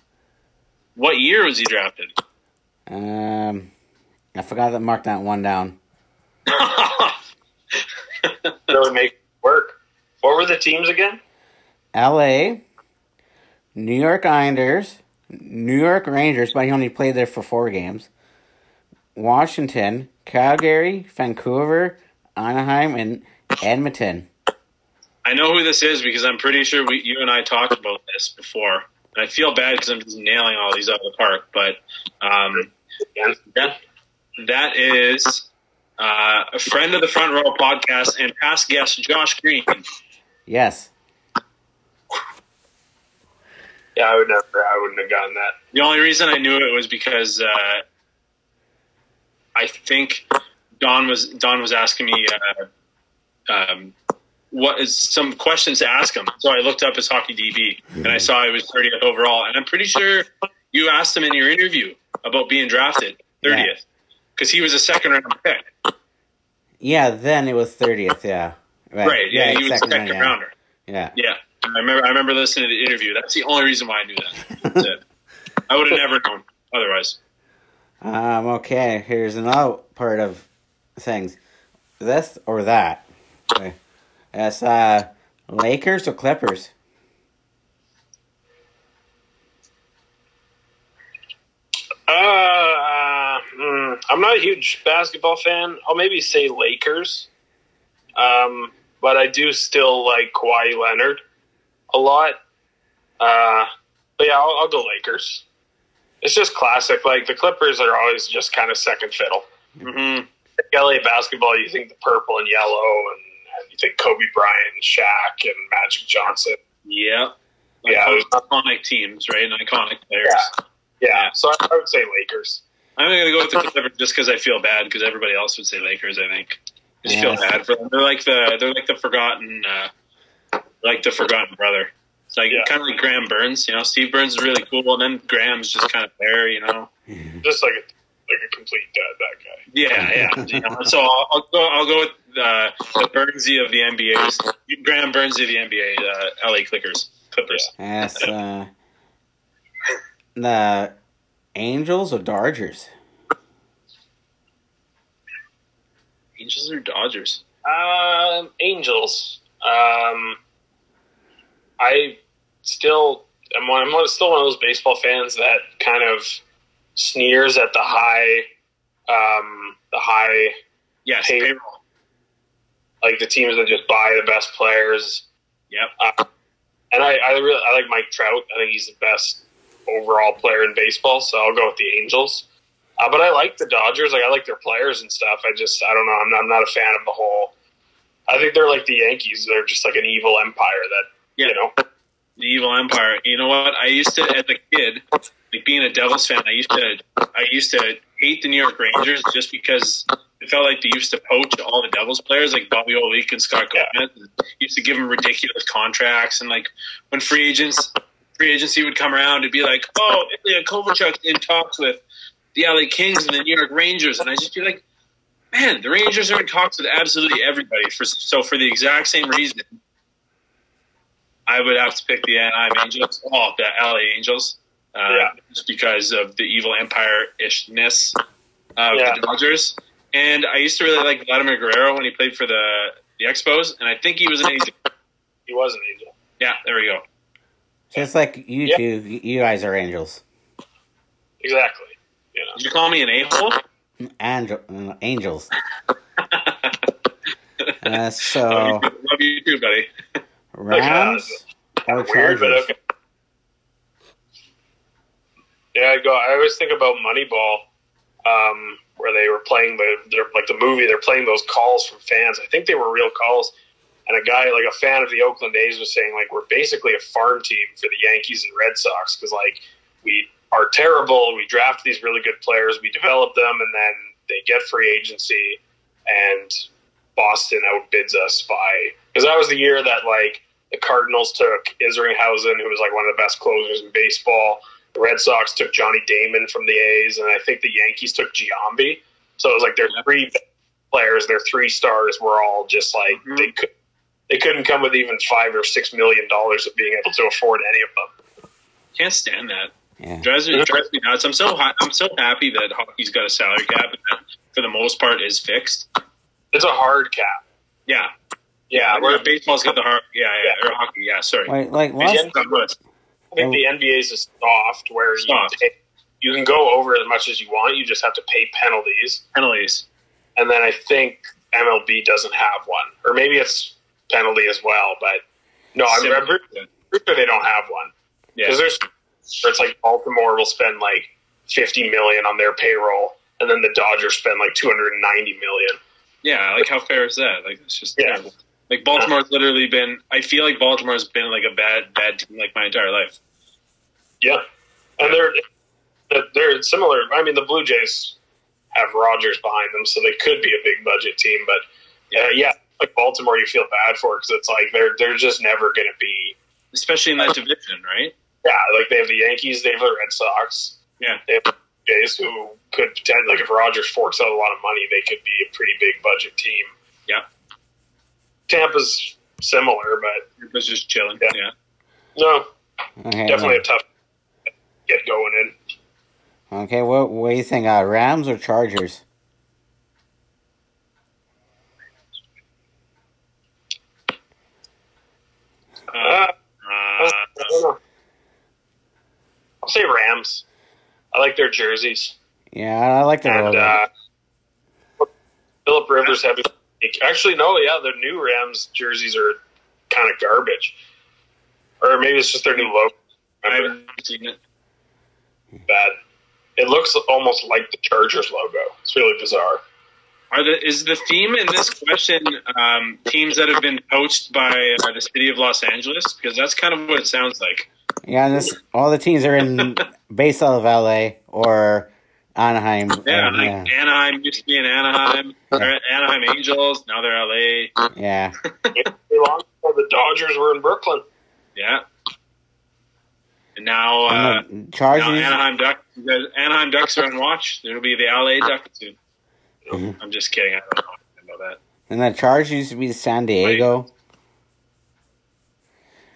What year was he drafted? Um, I forgot to mark that one down. Really make work. What were the teams again? L.A., New York Islanders, New York Rangers, but he only played there for four games. Washington, Calgary, Vancouver, Anaheim, and Edmonton. I know who this is because I'm pretty sure we, you and I talked about this before. And I feel bad because I'm just nailing all these out of the park, but um, Again? that that is uh, a friend of the Front Row podcast and past guest Josh Green. Yes. Yeah, I would never. I wouldn't have gotten that. The only reason I knew it was because uh, I think Don was Don was asking me uh, um, what is some questions to ask him. So I looked up his hockey DB and I saw he was 30th overall, and I'm pretty sure you asked him in your interview about being drafted 30th because he was a second round pick. Yeah, then it was 30th, yeah. Right? Yeah, he was a second second round, yeah. rounder. Yeah. Yeah, I remember. I remember listening to the interview. That's the only reason why I knew that. That's it. I would have never known otherwise. Um, okay, here's another part of things. This or that. Okay. It's uh Lakers or Clippers? Uh, mm, I'm not a huge basketball fan. I'll maybe say Lakers. Um, but I do still like Kawhi Leonard a lot. Uh, but yeah, I'll, I'll go Lakers. It's just classic. Like the Clippers are always just kind of second fiddle. Mm-hmm. LA basketball, you think the purple and yellow, and, and you think Kobe Bryant, and Shaq, and Magic Johnson. Yeah. Yeah, Iconic, iconic teams, right? And iconic players. Yeah. Yeah, so I, I would say Lakers. I'm gonna go with the Clippers just because I feel bad because everybody else would say Lakers. I think I just feel bad for them. They're like the they're like the forgotten uh, like the forgotten brother. It's like Yeah. kind of like Graham Burns. You know, Steve Burns is really cool, and then Graham's just kind of there. You know. Just like a, like a complete dud, that guy. Yeah, yeah. You know, so I'll, I'll go. I'll go with uh, the Burnsy of the NBA's Graham Burnsy of the NBA. Uh, LA Clippers. Clippers. Yes, uh the Angels or Dodgers? Angels or Dodgers? Um, Angels. Um, I still am one, I'm still one of those baseball fans that kind of sneers at the high, um, the high, Yes. Hey. Payroll. Like the teams that just buy the best players. Yep. Uh, and I, I really I like Mike Trout. I think he's the best overall player in baseball. So I'll go with the Angels. Uh, but I like the Dodgers. Like I like their players and stuff. I just I don't know. I'm not, I'm not a fan of the whole. I think they're like the Yankees. They're just like an evil empire that Yeah. you know. the evil empire. You know what? I used to, as a kid, like being a Devils fan, I used to, I used to hate the New York Rangers just because it felt like they used to poach all the Devils players, like Bobby Holik and Scott Gomez. Used to give them ridiculous contracts, and like when free agents, free agency would come around, it'd be like, oh, Ilya Kovalchuk's in talks with the LA Kings and the New York Rangers, and I just be like. Man, the Rangers are in talks with absolutely everybody. For so for the exact same reason, I would have to pick the Anaheim Angels. Oh, the LA Angels. Uh, Yeah. Just because of the evil empire ishness of Yeah. the Dodgers. And I used to really like Vladimir Guerrero when he played for the, the Expos, and I think he was an angel. He was an angel. Yeah, there we go. Just like you Yeah. two, you guys are angels. Exactly. You know. Did you call me an a-hole? Angel, uh, angels. Uh, so love, you, love you too, buddy. Rams or Weird, but Chargers? okay. Yeah, I go. I always think about Moneyball, um, where they were playing the, like the movie. They're playing those calls from fans. I think they were real calls. And a guy, like a fan of the Oakland A's, was saying like we're basically a farm team for the Yankees and Red Sox because like we are terrible. We draft these really good players, we develop them, and then they get free agency, and Boston outbids us by because that was the year that like the Cardinals took Isringhausen, who was like one of the best closers in baseball. The Red Sox took Johnny Damon from the A's, and I think the Yankees took Giambi. So it was like their three players, their three stars were all just like Mhm. they could they couldn't come with even five or six million dollars of being able to afford any of them. Can't stand that. Yeah. Drives me, drives me nuts. I'm so I'm so happy that hockey's got a salary cap and that for the most part is fixed. It's a hard cap. Yeah, Yeah, where where baseball's got the hard. Yeah, yeah, or hockey. Yeah, sorry. Like, like last, N- I think the oh. NBA's is soft, where you Soft. take, you can go over as much as you want. You just have to pay penalties, penalties. and then I think MLB doesn't have one, or maybe it's penalty as well. But no, I'm, I'm pretty pretty sure they don't have one Yeah, because there's it's like Baltimore will spend like 50 million on their payroll, and then the Dodgers spend like 290 million. yeah. Like how fair is that? Like it's just Yeah. terrible. Like Baltimore's literally been. I feel like Baltimore's been like a bad bad team like my entire life. Yeah, and they're they're similar. I mean, the Blue Jays have Rogers behind them, so they could be a big budget team. But uh, yeah, like Baltimore, you feel bad for because it's like they're they're just never going to be. especially in that division, right? Yeah, like they have the Yankees, they have the Red Sox, Yeah, they have the Jays who could pretend like if Rogers forks out a lot of money, they could be a pretty big budget team. Yeah. Tampa's similar, but it was just chilling. Yeah. Yeah, no, okay, definitely a tough get going in. okay. What, what do you think? Uh, Rams or Chargers? Uh, I don't know. I'll say Rams. I like their jerseys. Yeah, I like the and uh, Philip Rivers having actually no, yeah, the new Rams jerseys are kind of garbage, or maybe it's just their new logo. I haven't seen it. Bad. It looks almost like the Chargers logo. It's really bizarre. Are the is the theme in this question um, teams that have been poached by uh, the city of Los Angeles? Because that's kind of what it sounds like. yeah, this all the teams are in based out of LA or Anaheim. Yeah, like yeah, Anaheim used to be in Anaheim, or Anaheim Angels. Now they're LA. yeah. Too long ago, the Dodgers were in Brooklyn. Yeah, and now uh, And the now Anaheim Ducks. Anaheim Ducks are on watch. It'll be the LA Ducks soon. Mhm. I'm just kidding. I don't know anything about that. And the Chargers used to be the San Diego.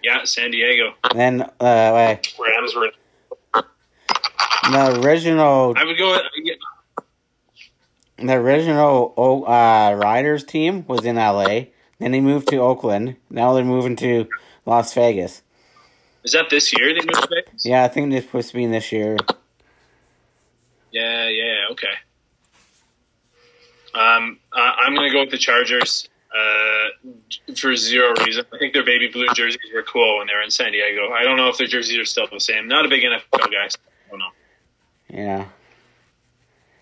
Yeah, San Diego. Then uh, wait, Rams were in the original, I would go. The original uh, Riders team was in LA. Then they moved to Oakland. Now they're moving to Las Vegas. is that this year they moved to Vegas? Yeah, I think they're supposed to be in this year. Yeah, yeah, okay. Um, uh, I'm going to go with the Chargers uh, for zero reason. I think their baby blue jerseys were cool when they were in San Diego. I don't know if their jerseys are still the same. Not a big NFL guy. So I don't know.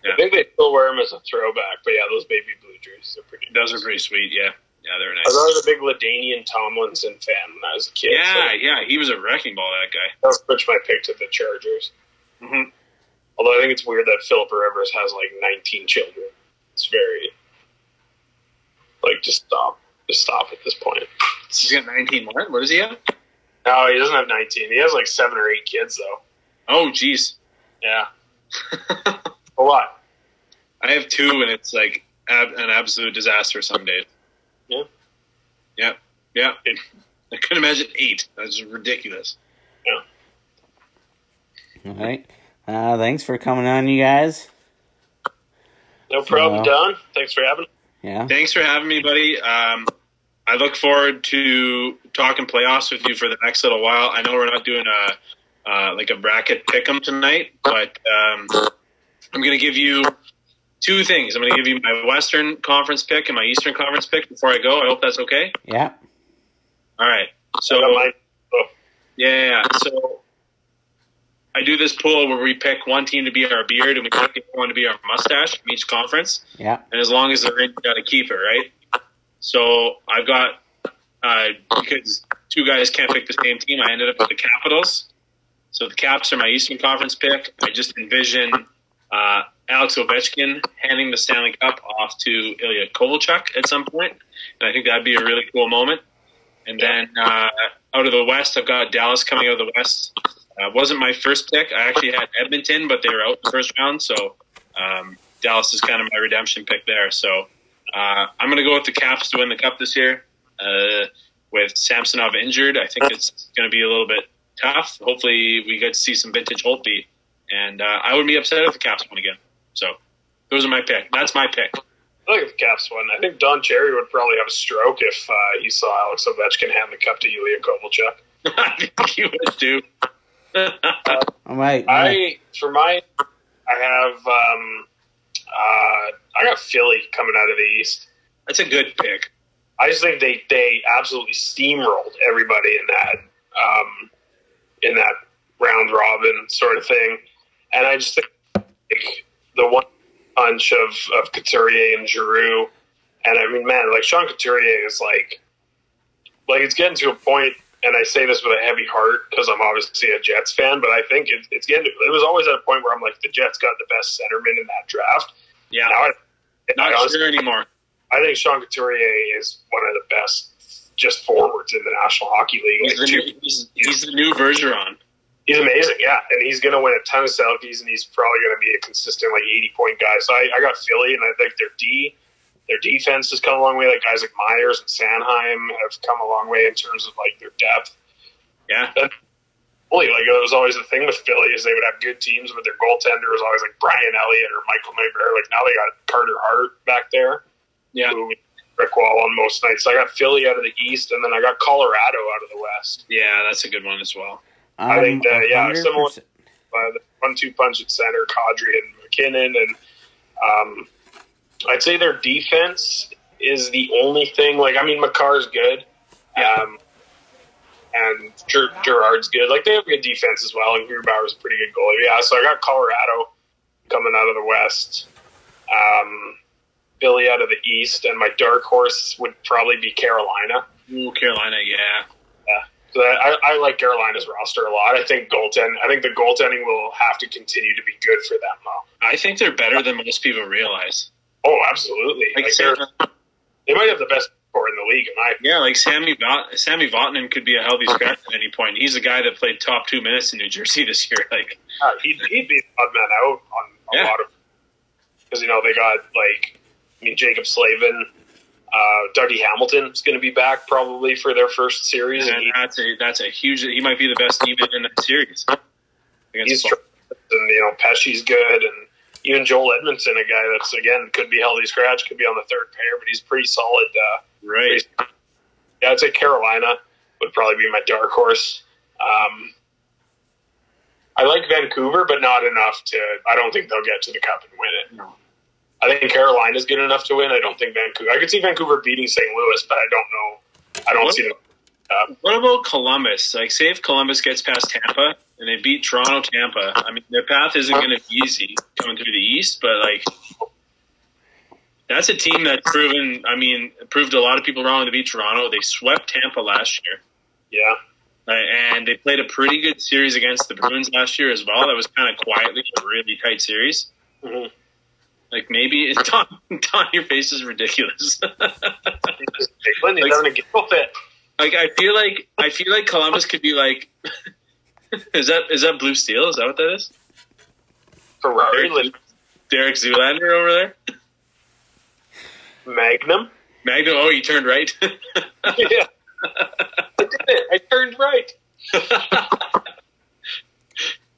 Yeah. I think they still wear them as a throwback, but yeah, those baby blue jerseys are pretty. Those are pretty sweet. Yeah, yeah, they're nice. I was a big LaDainian Tomlinson fan when I was a kid. Yeah, so yeah, he was a wrecking ball. That guy. I'll switch my pick to the Chargers. hmm Although I think it's weird that Philip Rivers has like 19 children. It's very like just stop, just stop at this point. He's got 19. more. What does he have? No, he doesn't have 19. He has like seven or eight kids though. Oh, jeez. Yeah, a lot. I have two, and it's like ab- an absolute disaster some days. Yeah. Yeah. Yeah. I couldn't imagine eight. That's ridiculous. All right. Uh, thanks for coming on, you guys. No problem, Uh, Don. Thanks for having. me. Yeah. Thanks for having me, buddy. Um, I look forward to talking playoffs with you for the next little while. I know we're not doing a uh, like a bracket pick'em tonight, but um, I'm going to give you two things. I'm going to give you my Western Conference pick and my Eastern Conference pick before I go. I hope that's okay. Yeah. All right. So I yeah, yeah, yeah. So I do this pool where we pick one team to be our beard and we pick one to be our mustache from each conference. Yeah. and as long as they're in, you got to keep it, right? So I've got uh, because two guys can't pick the same team. I ended up with the Capitals. So the Caps are my Eastern Conference pick. I just envision uh, Alex Ovechkin handing the Stanley Cup off to Ilya Kovalchuk at some point, and I think that'd be a really cool moment. And then uh, out of the West, I've got Dallas coming out of the West. Uh, wasn't my first pick. I actually had Edmonton, but they were out in the first round, so um, Dallas is kind of my redemption pick there. So uh, I'm going to go with the Caps to win the cup this year. Uh, with Samsonov injured, I think it's going to be a little bit tough. Hopefully, we get to see some vintage Holtby, and uh, I would be upset if the Caps won again. So, those are my pick. That's my pick. I think if the Caps won, I think Don Cherry would probably have a stroke if uh, he saw Alex Ovechkin hand the cup to Ilya Kovalchuk. I think you would do. All right. I for my, I have um, uh, I got Philly coming out of the East. That's a good pick. I just think they they absolutely steamrolled everybody in that um, in that round robin sort of thing, and I just think like, the one punch of of Couturier and Giroux, and I mean, man, like Sean Couturier is like like it's getting to a point, and I say this with a heavy heart because I'm obviously a Jets fan, but I think it, it's getting. To, it was always at a point where I'm like, the Jets got the best centerman in that draft. Yeah, Now I, not I honestly- sure anymore. I think Sean Couturier is one of the best just forwards in the National Hockey League. He's the Like, new, two- he's, he's the new Bergeron. he's amazing, yeah, and he's going to win a ton of Selkes, and he's probably going to be a consistent like eighty point guy. So I, I got Philly, and I think their D, their defense has come a long way. Like guys like Myers and Sanheim have come a long way in terms of like their depth. Yeah, Holy, like it was always the thing with Philly is they would have good teams, but their goaltender was always like Brian Elliott or Michael Mayer. Like now they got Carter Hart back there. yeah, who Rick Wall on most nights. I got Philly out of the East, and then I got Colorado out of the West. yeah. That's a good one as well. I think that, yeah, 100%. similar- Uh, the one-two punch at center, Kadri and MacKinnon, and um, I'd say their defense is the only thing. Like, I mean, Makar's good, um, and Ger- Girard's good. Like, they have good defense as well, and Grubauer's a pretty good goalie. Yeah, so I got Colorado coming out of the West. Um, Philly out of the East, and my dark horse would probably be Carolina. Ooh, Carolina, yeah. So I, I like Carolina's roster a lot. I think goaltend. I think the goaltending will have to continue to be good for them, though. I think they're better than most people realize. Oh, absolutely. Like, Like they're, might have the best core in the league, in my yeah, like Sammy Vot- Sammy Vatanen could be a healthy scratch at any point. He's a guy that played top two minutes in New Jersey this year. Like, uh, he'd, he'd be the odd man out on a Yeah. lot of because you know they got like I mean Jaccob Slavin, uh, Dougie Hamilton is going to be back probably for their first series, and and he, that's a that's a huge. He might be the best teammate in that series. He's and you know Pesce's good, and even Joel Edmundson, a guy that's again could be healthy scratch, could be on the third pair, but he's pretty solid. Uh, right. Yeah, I'd say Carolina would probably be my dark horse. Um, I like Vancouver, but not enough to. I don't think they'll get to the cup and win it. No. I think Carolina's good enough to win. I don't think Vancouver. I could see Vancouver beating St. Louis, but I don't know. I don't What? see them. Uh, What about Columbus? Like, say if Columbus gets past Tampa and they beat Toronto, Tampa. I mean, their path isn't going to be easy coming through the East, but like, that's a team that's proven. I mean, proved a lot of people wrong to beat Toronto. They swept Tampa last year, yeah, uh, and they played a pretty good series against the Bruins last year as well. That was kind of quietly a really tight series. Mhm. Like maybe Don, Don, your face is ridiculous. Cleveland, Like- having a giggle fit. like I feel like I feel like Columbus could be like. is that is that blue steel? Is that what that is? Ferrari, Derek, Derek Zoolander over there. Magnum. Magnum. Oh, you turned right. yeah, I did it. I turned right.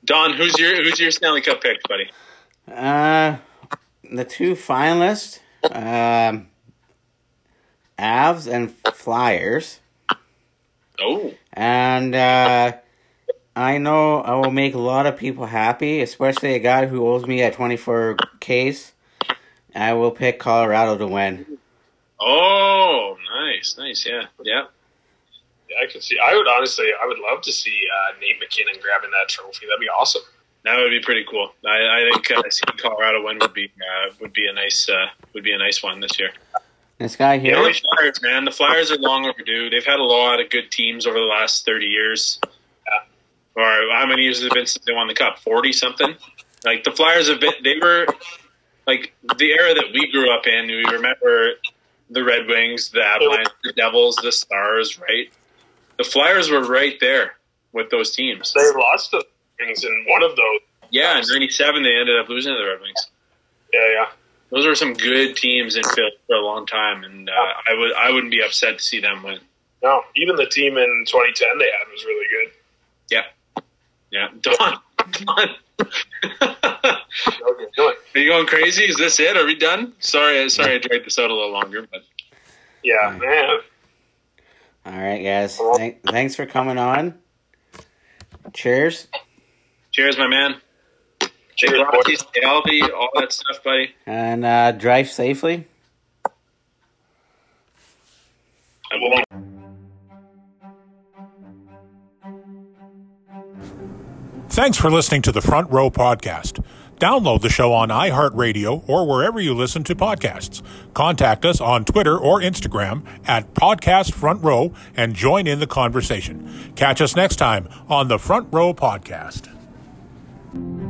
Don, who's your who's your Stanley Cup pick, buddy? Uh, the two finalists, um, Avs and Flyers, Oh, and uh, I know I will make a lot of people happy, especially a guy who owes me a twenty-four case. I will pick Colorado to win. oh, nice, nice, yeah, yeah. Yeah, I could see. I would honestly. I would love to see uh, Nate MacKinnon grabbing that trophy. That'd be awesome. That would be pretty cool. I, I think uh, seeing Colorado win would be uh, would be a nice uh, would be a nice one this year. This guy The here, only Flyers, man, the Flyers are long overdue. They've had a lot of good teams over the last thirty years. Or how many years has it been since they won the cup? Forty something. Like the Flyers have been. They were like the era that we grew up in. We remember the Red Wings, the Avalanche, the Devils, the Stars. Right. The Flyers were right there with those teams. They lost the things in one of those. Yeah, in '97 they ended up losing to the Red Wings. Yeah, yeah. those were some good teams in Philly for a long time, and uh, I would I wouldn't be upset to see them win. No, even the team in 2010 they had was really good. Yeah, yeah. Don, Don. Okay, do. Are you going crazy? Is this it? Are we done? Sorry, sorry, I dragged this out a little longer, but Yeah, man. All right, guys. Thank, thanks for coming on. Cheers. Cheers, my man. Stay Cheers, healthy, stay healthy, all that stuff, buddy. And uh, drive safely. I will. Thanks for listening to the Front Row Podcast. Download the show on iHeartRadio or wherever you listen to podcasts. Contact us on Twitter or Instagram at Podcast Front Row and join in the conversation. Catch us next time on the Front Row Podcast thank you